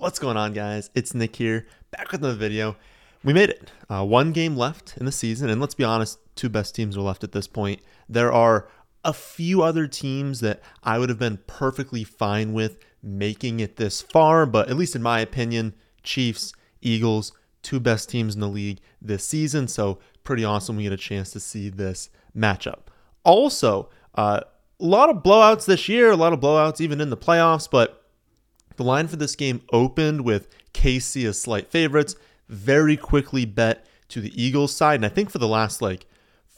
What's going on, guys? It's Nick here, back with another video. We made it. Uh, one game left in the season, and let's be honest, two best teams are left at this point. There are a few other teams that I would have been perfectly fine with making it this far, but at least in my opinion, Chiefs, Eagles, two best teams in the league this season. So pretty awesome we get a chance to see this matchup. Also, uh, a lot of blowouts this year, a lot of blowouts even in the playoffs, but the line for this game opened with KC as slight favorites, very quickly bet to the Eagles side. And I think for the last like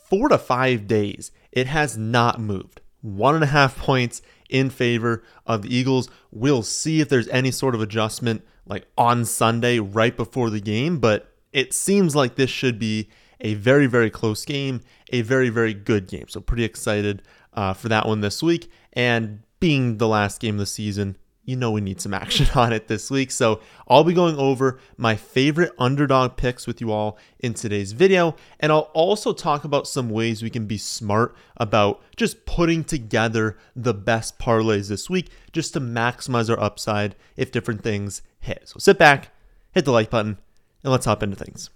four to five days, it has not moved. One and a half points in favor of the Eagles. We'll see if there's any sort of adjustment like on Sunday right before the game, but it seems like this should be a very, very close game, a very, very good game. So, pretty excited uh, for that one this week. And being the last game of the season, you know we need some action on it this week. So I'll be going over my favorite underdog picks with you all in today's video. And I'll also talk about some ways we can be smart about just putting together the best parlays this week just to maximize our upside if different things hit. So sit back, hit the like button, and let's hop into things.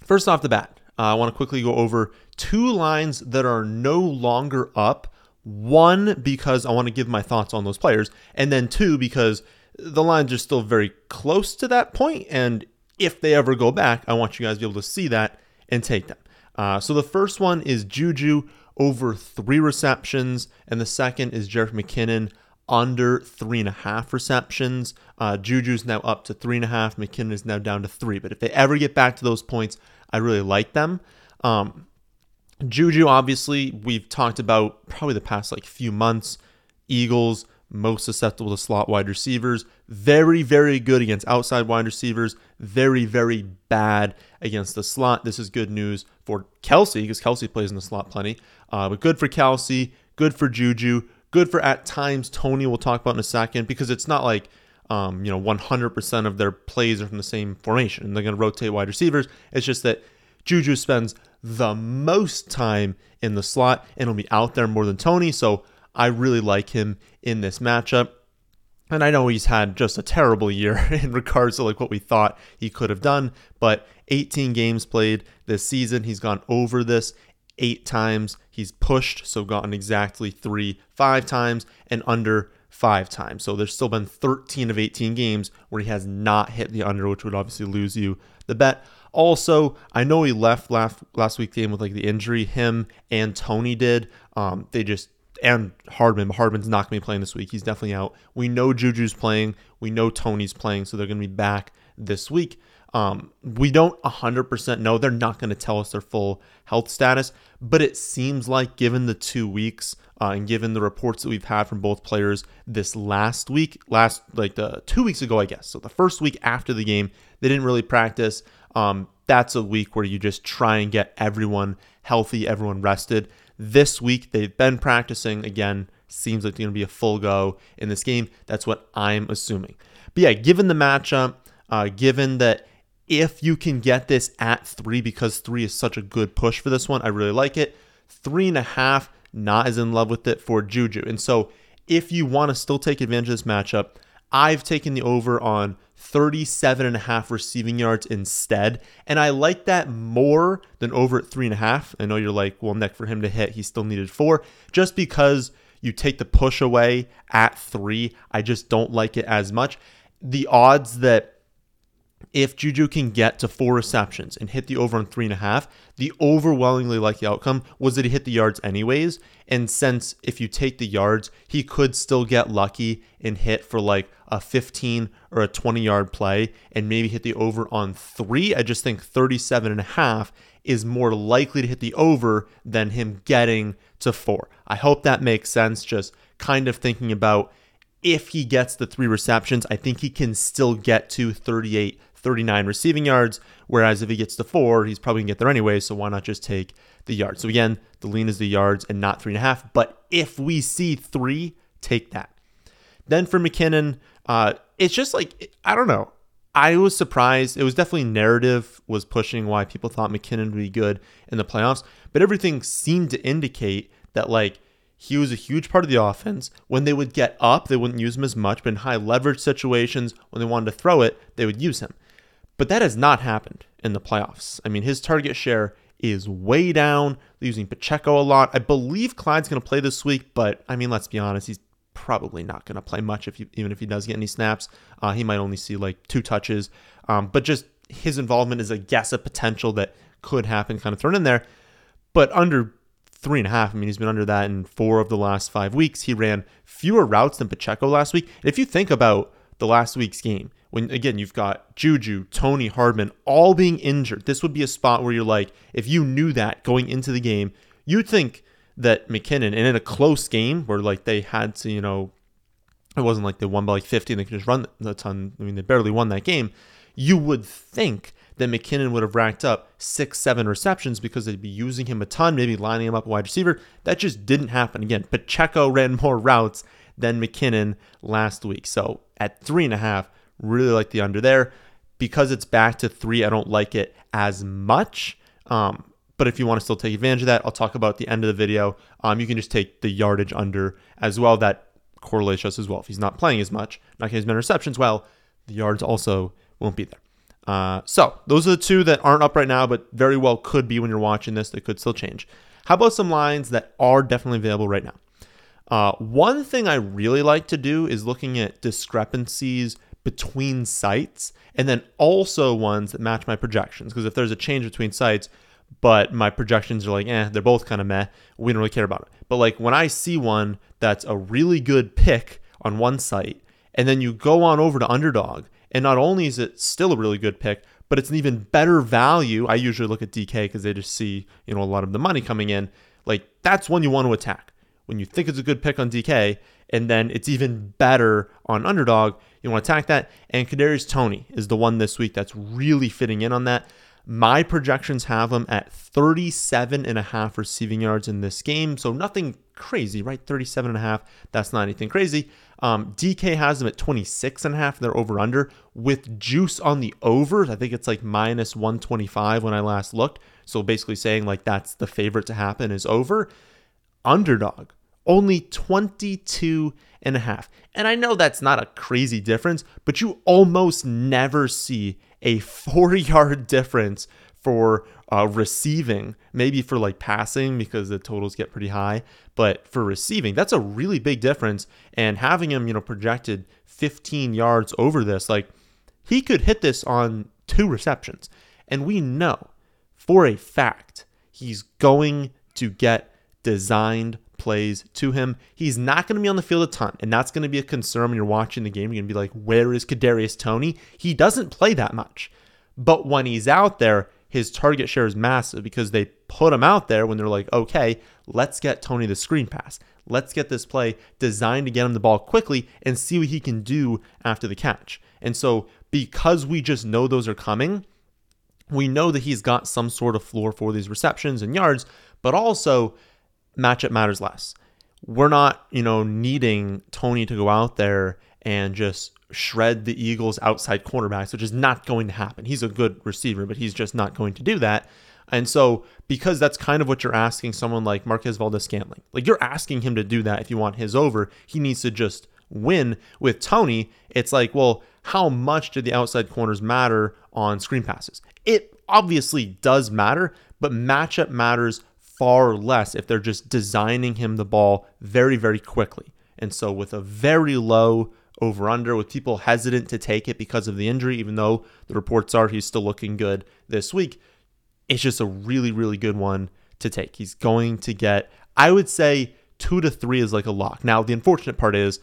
First off the bat, uh, I want to quickly go over two lines that are no longer up one, because I want to give my thoughts on those players, and then two, because the lines are still very close to that point, and if they ever go back, I want you guys to be able to see that and take them. Uh, so the first one is Juju over three receptions, and the second is Jerick McKinnon under three and a half receptions. Uh, Juju's now up to three and a half. McKinnon is now down to three. But if they ever get back to those points, I really like them. Um, Juju, obviously, we've talked about probably the past like few months. Eagles, most susceptible to slot wide receivers. Very, very good against outside wide receivers. Very, very bad against the slot. This is good news for Kelce because Kelce plays in the slot plenty. Uh, but good for Kelce, good for Juju, good for at times Toney, We'll talk about in a second because it's not like um, you know 100% of their plays are from the same formation. And they're going to rotate wide receivers. It's just that Juju spends the most time in the slot and will be out there more than Toney. So I really like him in this matchup. And I know he's had just a terrible year in regards to like what we thought he could have done, but 18 games played this season. He's gone over this eight times. He's pushed, so gotten exactly three, five times, and under five times. So there's still been 13 of 18 games where he has not hit the under, which would obviously lose you the bet. Also, I know he left last last week game with like the injury. Him and Toney did. Um, they just and Hardman. Hardman's not going to be playing this week. He's definitely out. We know Juju's playing. We know Toney's playing, so they're going to be back this week. Um, we don't 100% know. They're not going to tell us their full health status, but it seems like, given the two weeks uh, and given the reports that we've had from both players this last week, last like the two weeks ago, I guess. So the first week after the game, they didn't really practice. Um, that's a week where you just try and get everyone healthy, everyone rested. This week, they've been practicing again. Seems like they're going to be a full go in this game. That's what I'm assuming. But yeah, given the matchup, uh, given that if you can get this at three, because three is such a good push for this one, I really like it. Three and a half, not as in love with it for Juju. And so if you want to still take advantage of this matchup, I've taken the over on 37 and a half receiving yards instead. And I like that more than over at three and a half. I know you're like, well, Nick, for him to hit, he still needed four. Just because you take the push away at three, I just don't like it as much. The odds that if Juju can get to four receptions and hit the over on three and a half, the overwhelmingly likely outcome was that he hit the yards anyways. And since if you take the yards, he could still get lucky and hit for like a 15 or a 20 yard play and maybe hit the over on three. I just think 37 and a half is more likely to hit the over than him getting to four. I hope that makes sense. Just kind of thinking about if he gets the three receptions, I think he can still get to 38 39 receiving yards. Whereas if he gets to four, he's probably gonna get there anyway. So why not just take the yards? So again, the lean is the yards and not three and a half. But if we see three, take that. Then for McKinnon, uh, it's just like I don't know. I was surprised. It was definitely narrative was pushing why people thought McKinnon would be good in the playoffs, but everything seemed to indicate that like he was a huge part of the offense. When they would get up, they wouldn't use him as much, but in high leverage situations, when they wanted to throw it, they would use him. But that has not happened in the playoffs. I mean, his target share is way down. Using Pacheco a lot. I believe Clyde's going to play this week, but I mean, let's be honest, he's probably not going to play much if even if he does get any snaps. Uh, he might only see like two touches. Um, but just his involvement is a guess of potential that could happen, kind of thrown in there. But under three and a half. I mean, he's been under that in four of the last five weeks. He ran fewer routes than Pacheco last week. if you think about the last week's game, when again you've got Juju, Toney Hardman all being injured, this would be a spot where you're like, if you knew that going into the game, you'd think that McKinnon, and in a close game where like they had to, you know, it wasn't like they won by like 50 and they could just run a ton. I mean, they barely won that game. You would think that McKinnon would have racked up six, seven receptions because they'd be using him a ton, maybe lining him up a wide receiver. That just didn't happen. Again, Pacheco ran more routes than McKinnon last week. So at three and a half, really like the under there. Because it's back to three, I don't like it as much. Um, but if you want to still take advantage of that, I'll talk about the end of the video. Um, you can just take the yardage under as well. That correlates us as well. If he's not playing as much, not getting as many receptions, well, the yards also won't be there. Uh, so those are the two that aren't up right now, but very well could be when you're watching this. They could still change. How about some lines that are definitely available right now? Uh, one thing I really like to do is looking at discrepancies between sites and then also ones that match my projections. Because if there's a change between sites, but my projections are like, eh, they're both kind of meh, we don't really care about it. But like when I see one that's a really good pick on one site, and then you go on over to Underdog and not only is it still a really good pick, but it's an even better value. I usually look at DK because they just see, you know, a lot of the money coming in. Like that's one you want to attack. When you think it's a good pick on DK, and then it's even better on underdog, you want to attack that. And Kadarius Toney is the one this week that's really fitting in on that. My projections have him at 37 and a half receiving yards in this game. So nothing crazy, right? 37 and a half. That's not anything crazy. Um, DK has them at 26 and a half. They're over under with juice on the overs. I think it's like minus 125 when I last looked. So basically saying like that's the favorite to happen is over. Underdog only 22 and a half. And I know that's not a crazy difference, but you almost never see a four yard difference for uh, receiving, maybe for like passing because the totals get pretty high, but for receiving, that's a really big difference. And having him, you know, projected 15 yards over this, like he could hit this on two receptions. And we know for a fact he's going to get designed plays to him. He's not going to be on the field a ton, and that's going to be a concern when you're watching the game. You're going to be like, where is Kadarius Toney? He doesn't play that much. But when he's out there, his target share is massive because they put him out there when they're like, okay, let's get Toney the screen pass. Let's get this play designed to get him the ball quickly and see what he can do after the catch. And so, because we just know those are coming, we know that he's got some sort of floor for these receptions and yards, but also matchup matters less. We're not, you know, needing Toney to go out there and just shred the Eagles' outside cornerbacks, which is not going to happen. He's a good receiver, but he's just not going to do that. And so, because that's kind of what you're asking someone like Marquez Valdes Scantling, like you're asking him to do that if you want his over, he needs to just win. With Toney, it's like, well, how much do the outside corners matter on screen passes? It obviously does matter, but matchup matters far less if they're just designing him the ball very, very quickly. And so, with a very low over under with people hesitant to take it because of the injury, even though the reports are he's still looking good this week. It's just a really, really good one to take. He's going to get, I would say, two to three is like a lock. Now, the unfortunate part is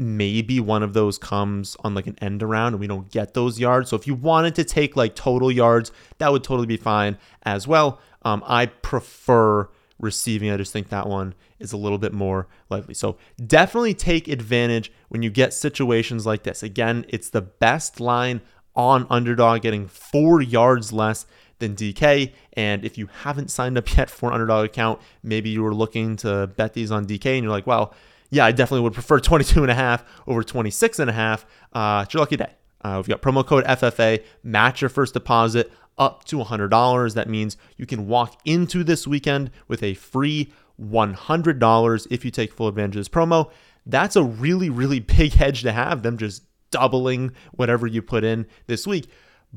maybe one of those comes on like an end around and we don't get those yards. So if you wanted to take like total yards, that would totally be fine as well. Um, I prefer receiving. I just think that one is a little bit more likely. So definitely take advantage when you get situations like this. Again, it's the best line on underdog, getting four yards less than DK. And if you haven't signed up yet for an underdog account, maybe you were looking to bet these on DK and you're like, well, yeah, I definitely would prefer 22 and a half over 26 and a half. Uh, it's your lucky day. Uh, we've got promo code FFA, match your first deposit up to $100. That means you can walk into this weekend with a free $100 if you take full advantage of this promo. That's a really, really big hedge to have, them just doubling whatever you put in this week.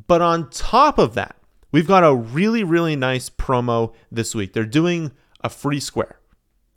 But on top of that, we've got a really, really nice promo this week. They're doing a free square.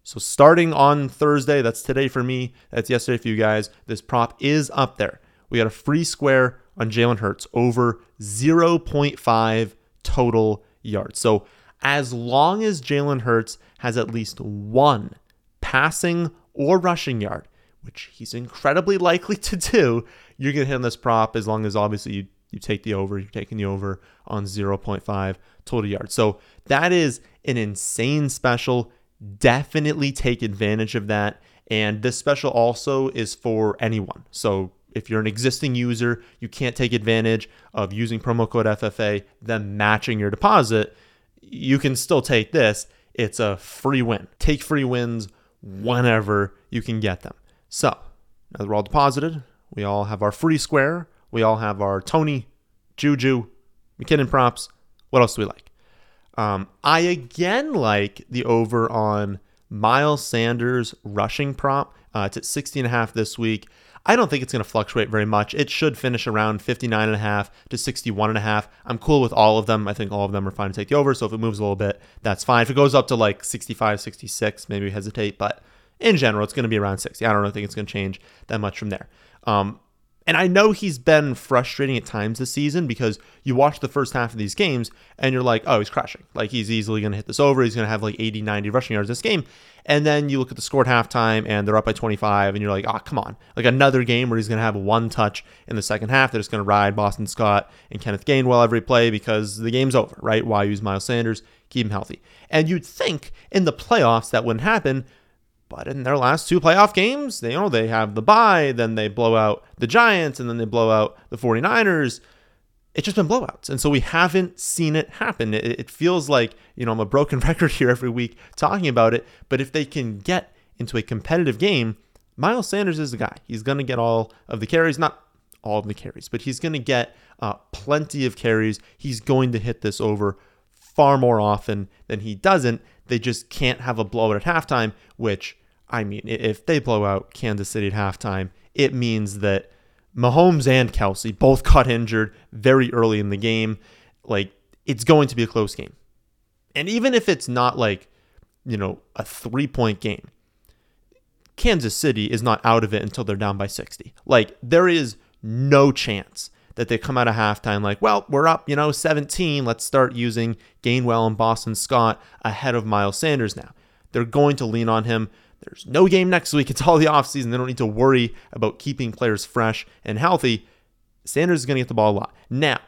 So starting on Thursday, that's today for me, that's yesterday for you guys, this prop is up there. We got a free square on Jalen Hurts over 0.5 total yards. So as long as Jalen Hurts has at least one passing or rushing yard, which he's incredibly likely to do, you're going to hit on this prop as long as obviously you, you take the over, you're taking the over on 0.5 total yards. So that is an insane special. Definitely take advantage of that. And this special also is for anyone. So if you're an existing user, you can't take advantage of using promo code FFA, then matching your deposit. You can still take this. It's a free win. Take free wins whenever you can get them. So, now that we're all deposited, we all have our free square. We all have our Toney, Juju, McKinnon props. What else do we like? Um, I again like the over on Miles Sanders rushing prop. Uh, it's at 60 and a half this week. I don't think it's going to fluctuate very much. It should finish around 59 and a half to 61 and a half. I'm cool with all of them. I think all of them are fine to take the over. So if it moves a little bit, that's fine. If it goes up to like 65, 66, maybe hesitate. But in general, it's going to be around 60. I don't think it's going to change that much from there. Um, and I know he's been frustrating at times this season because you watch the first half of these games and you're like, oh, he's crashing. Like he's easily going to hit this over. He's going to have like 80, 90 rushing yards this game. And then you look at the score at halftime and they're up by 25 and you're like, oh, come on. Like another game where he's going to have one touch in the second half that is going to ride Boston Scott and Kenneth Gainwell every play because the game's over, right? Why use Miles Sanders? Keep him healthy. And you'd think in the playoffs that wouldn't happen but in their last two playoff games, they you know they have the bye, then they blow out the Giants, and then they blow out the 49ers. It's just been blowouts. And so we haven't seen it happen. It, it feels like, you know, I'm a broken record here every week talking about it. But if they can get into a competitive game, Miles Sanders is the guy. He's going to get all of the carries, not all of the carries, but he's going to get uh, plenty of carries. He's going to hit this over far more often than he doesn't. They just can't have a blowout at halftime, which, I mean, if they blow out Kansas City at halftime, it means that Mahomes and Kelce both got injured very early in the game. Like, it's going to be a close game. And even if it's not like, you know, a three point game, Kansas City is not out of it until they're down by 60. Like, there is no chance that they come out of halftime like, well, we're up, you know, 17. Let's start using Gainwell and Boston Scott ahead of Miles Sanders now. They're going to lean on him. There's no game next week. It's all the offseason. They don't need to worry about keeping players fresh and healthy. Sanders is going to get the ball a lot. Now,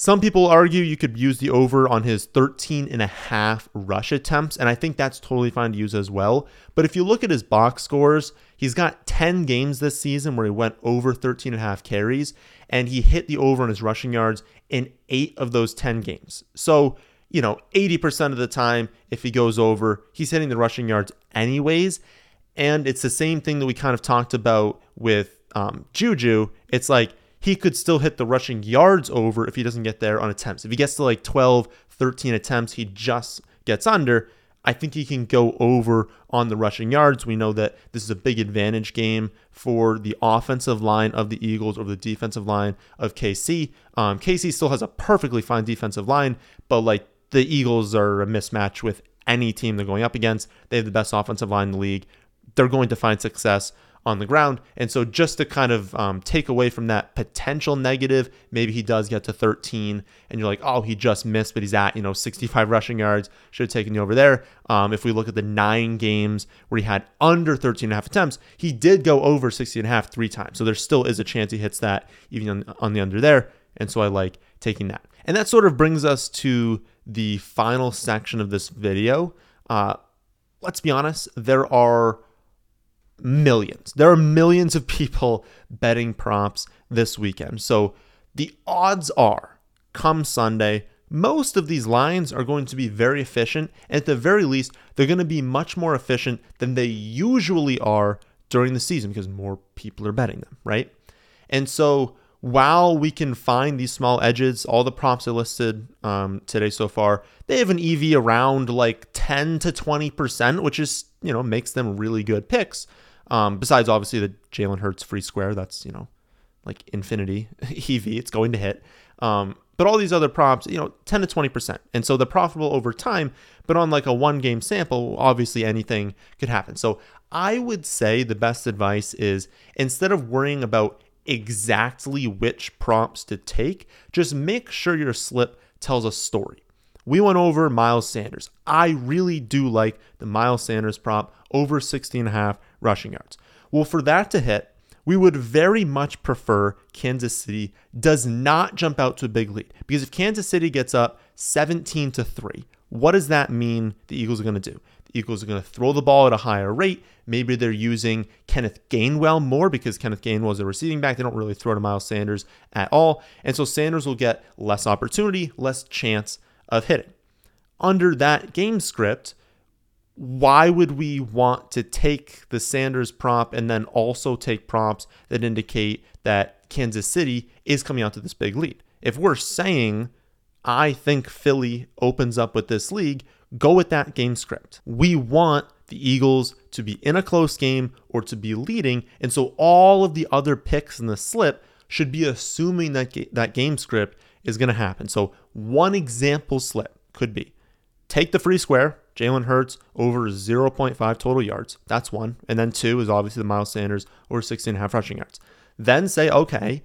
some people argue you could use the over on his 13 and a half rush attempts, and I think that's totally fine to use as well. But if you look at his box scores, he's got 10 games this season where he went over 13 and a half carries, and he hit the over on his rushing yards in eight of those 10 games. So, you know, 80% of the time, if he goes over, he's hitting the rushing yards anyways. And it's the same thing that we kind of talked about with um, Juju. It's like, he could still hit the rushing yards over if he doesn't get there on attempts. If he gets to like 12, 13 attempts, he just gets under. I think he can go over on the rushing yards. We know that this is a big advantage game for the offensive line of the Eagles over the defensive line of KC. Um, KC still has a perfectly fine defensive line, but like the Eagles are a mismatch with any team they're going up against. They have the best offensive line in the league. They're going to find success on the ground. And so, just to kind of um, take away from that potential negative, maybe he does get to 13, and you're like, oh, he just missed, but he's at, you know, 65 rushing yards. Should have taken you over there. Um, if we look at the nine games where he had under 13 and a half attempts, he did go over 60 and a half three times. So, there still is a chance he hits that even on, on the under there. And so, I like taking that. And that sort of brings us to the final section of this video. Uh, let's be honest, there are millions. There are millions of people betting props this weekend. So the odds are, come Sunday, most of these lines are going to be very efficient. And at the very least, they're going to be much more efficient than they usually are during the season because more people are betting them, right? And so while we can find these small edges, all the props I listed um, today so far, they have an EV around like 10 to 20%, which is, you know, makes them really good picks. Um, besides, obviously, the Jalen Hurts free square, that's, you know, like infinity EV, it's going to hit. Um, but all these other props, you know, 10 to 20%. And so they're profitable over time, but on like a one game sample, obviously anything could happen. So I would say the best advice is instead of worrying about exactly which prompts to take, just make sure your slip tells a story. We went over Miles Sanders. I really do like the Miles Sanders prop over 60 and a half rushing yards. Well, for that to hit, we would very much prefer Kansas City does not jump out to a big lead because if Kansas City gets up 17 to 3, what does that mean the Eagles are going to do? The Eagles are going to throw the ball at a higher rate. Maybe they're using Kenneth Gainwell more because Kenneth Gainwell is a receiving back. They don't really throw to Miles Sanders at all. And so Sanders will get less opportunity, less chance of hitting. Under that game script, why would we want to take the Sanders prop and then also take prompts that indicate that Kansas City is coming out to this big lead? If we're saying, I think Philly opens up with this league, go with that game script. We want the Eagles to be in a close game or to be leading. And so all of the other picks in the slip should be assuming that that game script is going to happen. So one example slip could be take the free square, Jalen Hurts over 0.5 total yards. That's one. And then two is obviously the Miles Sanders over 16 and a half rushing yards. Then say, okay,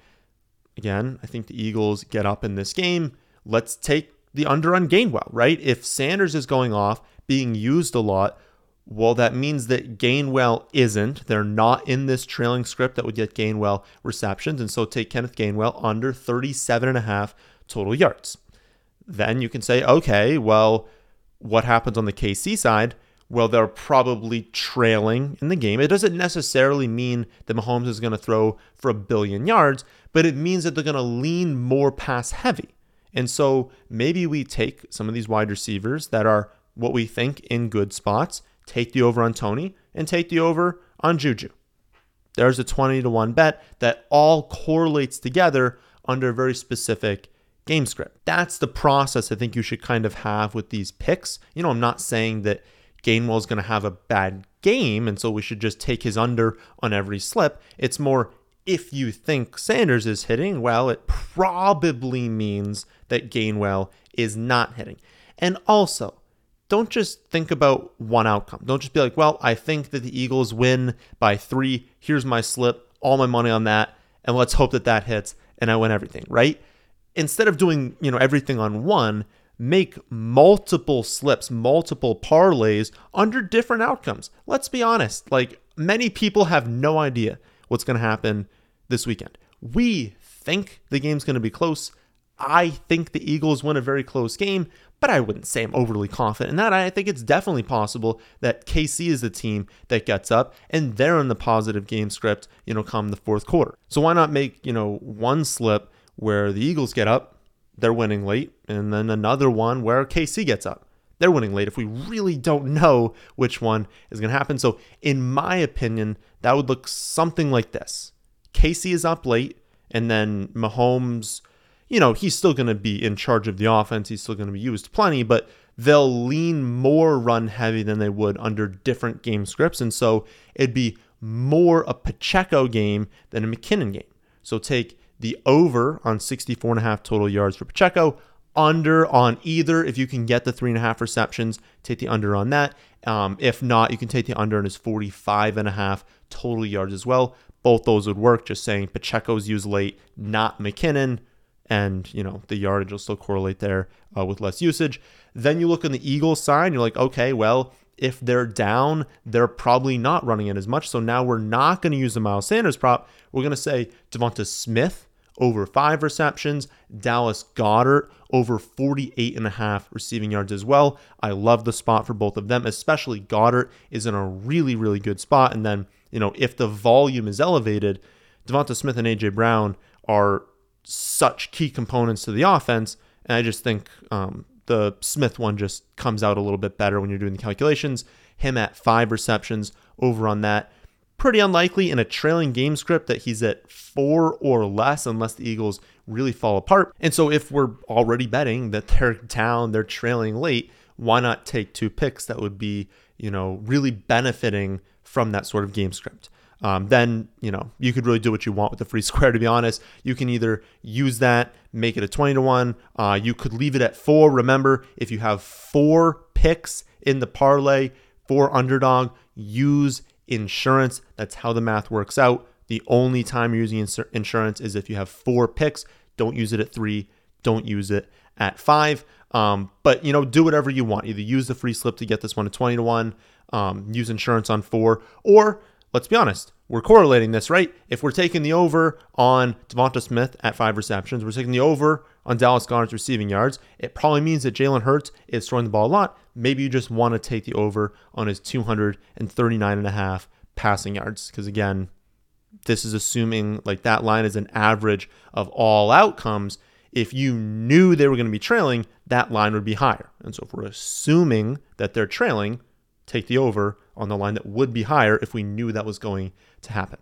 again, I think the Eagles get up in this game. Let's take the under on Gainwell, right? If Sanders is going off, being used a lot, well, that means that Gainwell isn't. They're not in this trailing script that would get Gainwell receptions. And so take Kenneth Gainwell under 37 and a half total yards. Then you can say, okay, well, what happens on the KC side? Well, they're probably trailing in the game. It doesn't necessarily mean that Mahomes is going to throw for a billion yards, but it means that they're going to lean more pass heavy. And so maybe we take some of these wide receivers that are what we think in good spots, take the over on Toney, and take the over on Juju. There's a 20 to 1 bet that all correlates together under very specific game script. That's the process I think you should kind of have with these picks. You know, I'm not saying that Gainwell is going to have a bad game, and so we should just take his under on every slip. It's more if you think Sanders is hitting, well, it probably means that Gainwell is not hitting. And also, don't just think about one outcome. Don't just be like, well, I think that the Eagles win by three. Here's my slip, all my money on that, and let's hope that that hits and I win everything, right? Instead of doing, you know, everything on one, make multiple slips, multiple parlays under different outcomes. Let's be honest, like many people have no idea what's going to happen this weekend. We think the game's going to be close. I think the Eagles win a very close game, but I wouldn't say I'm overly confident in that. I think it's definitely possible that KC is the team that gets up and they're in the positive game script, you know, come the fourth quarter. So why not make, you know, one slip where the Eagles get up, they're winning late, and then another one where KC gets up. They're winning late if we really don't know which one is going to happen. So, in my opinion, that would look something like this KC is up late, and then Mahomes, you know, he's still going to be in charge of the offense. He's still going to be used plenty, but they'll lean more run heavy than they would under different game scripts. And so it'd be more a Pacheco game than a McKinnon game. So take the over on 64 and a half total yards for Pacheco, under on either. If you can get the three and a half receptions, take the under on that. Um, if not, you can take the under on his 45 and a half total yards as well both those would work. Just saying Pacheco's used late, not McKinnon, and you know the yardage will still correlate there uh, with less usage. Then you look on the Eagles side, you're like, okay, well, if they're down, they're probably not running it as much. So now we're not going to use the Miles Sanders prop. We're going to say Devonta Smith over five receptions, Dallas Goedert over 48 and a half receiving yards as well. I love the spot for both of them, especially Goddard is in a really, really good spot. And then you know, if the volume is elevated, Devonta Smith and AJ Brown are such key components to the offense. And I just think um, the Smith one just comes out a little bit better when you're doing the calculations. Him at five receptions over on that pretty unlikely in a trailing game script that he's at four or less unless the Eagles really fall apart. And so if we're already betting that they're down, they're trailing late, why not take two picks that would be, you know, really benefiting from that sort of game script? Um, then you know you could really do what you want with the free square. To be honest, you can either use that, make it a twenty to one. Uh, you could leave it at four. Remember, if you have four picks in the parlay for underdog, use insurance. That's how the math works out. The only time you're using insur- insurance is if you have four picks. Don't use it at three. Don't use it at five. Um, but you know, do whatever you want. Either use the free slip to get this one to twenty to one. Um, use insurance on four, or let's be honest, we're correlating this, right? If we're taking the over on Devonta Smith at five receptions, we're taking the over on Dallas Goedert's receiving yards. It probably means that Jalen Hurts is throwing the ball a lot. Maybe you just want to take the over on his 239 and a half passing yards. Because again, this is assuming like that line is an average of all outcomes. If you knew they were going to be trailing, that line would be higher. And so if we're assuming that they're trailing, take the over on the line that would be higher if we knew that was going to happen.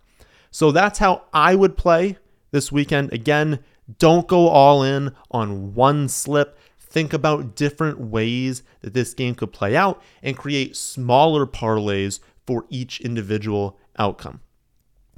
So that's how I would play this weekend. Again, don't go all in on one slip. Think about different ways that this game could play out and create smaller parlays for each individual outcome.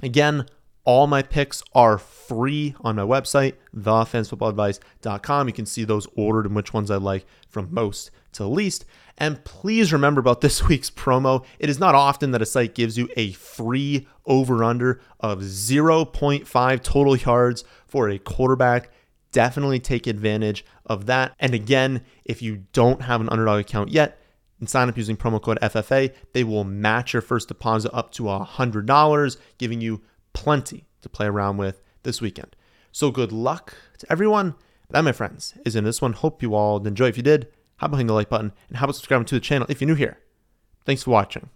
Again, all my picks are free on my website, thefantasyfootballadvice.com. You can see those ordered and which ones I like from most to least. And please remember about this week's promo. It is not often that a site gives you a free over under of 0.5 total yards for a quarterback. Definitely take advantage of that. And again, if you don't have an underdog account yet, and sign up using promo code FFA, they will match your first deposit up to $100, giving you plenty to play around with this weekend. So good luck to everyone. That, my friends, is in this one. Hope you all enjoy. If you did, how about hitting the like button and how about subscribing to the channel if you're new here? Thanks for watching.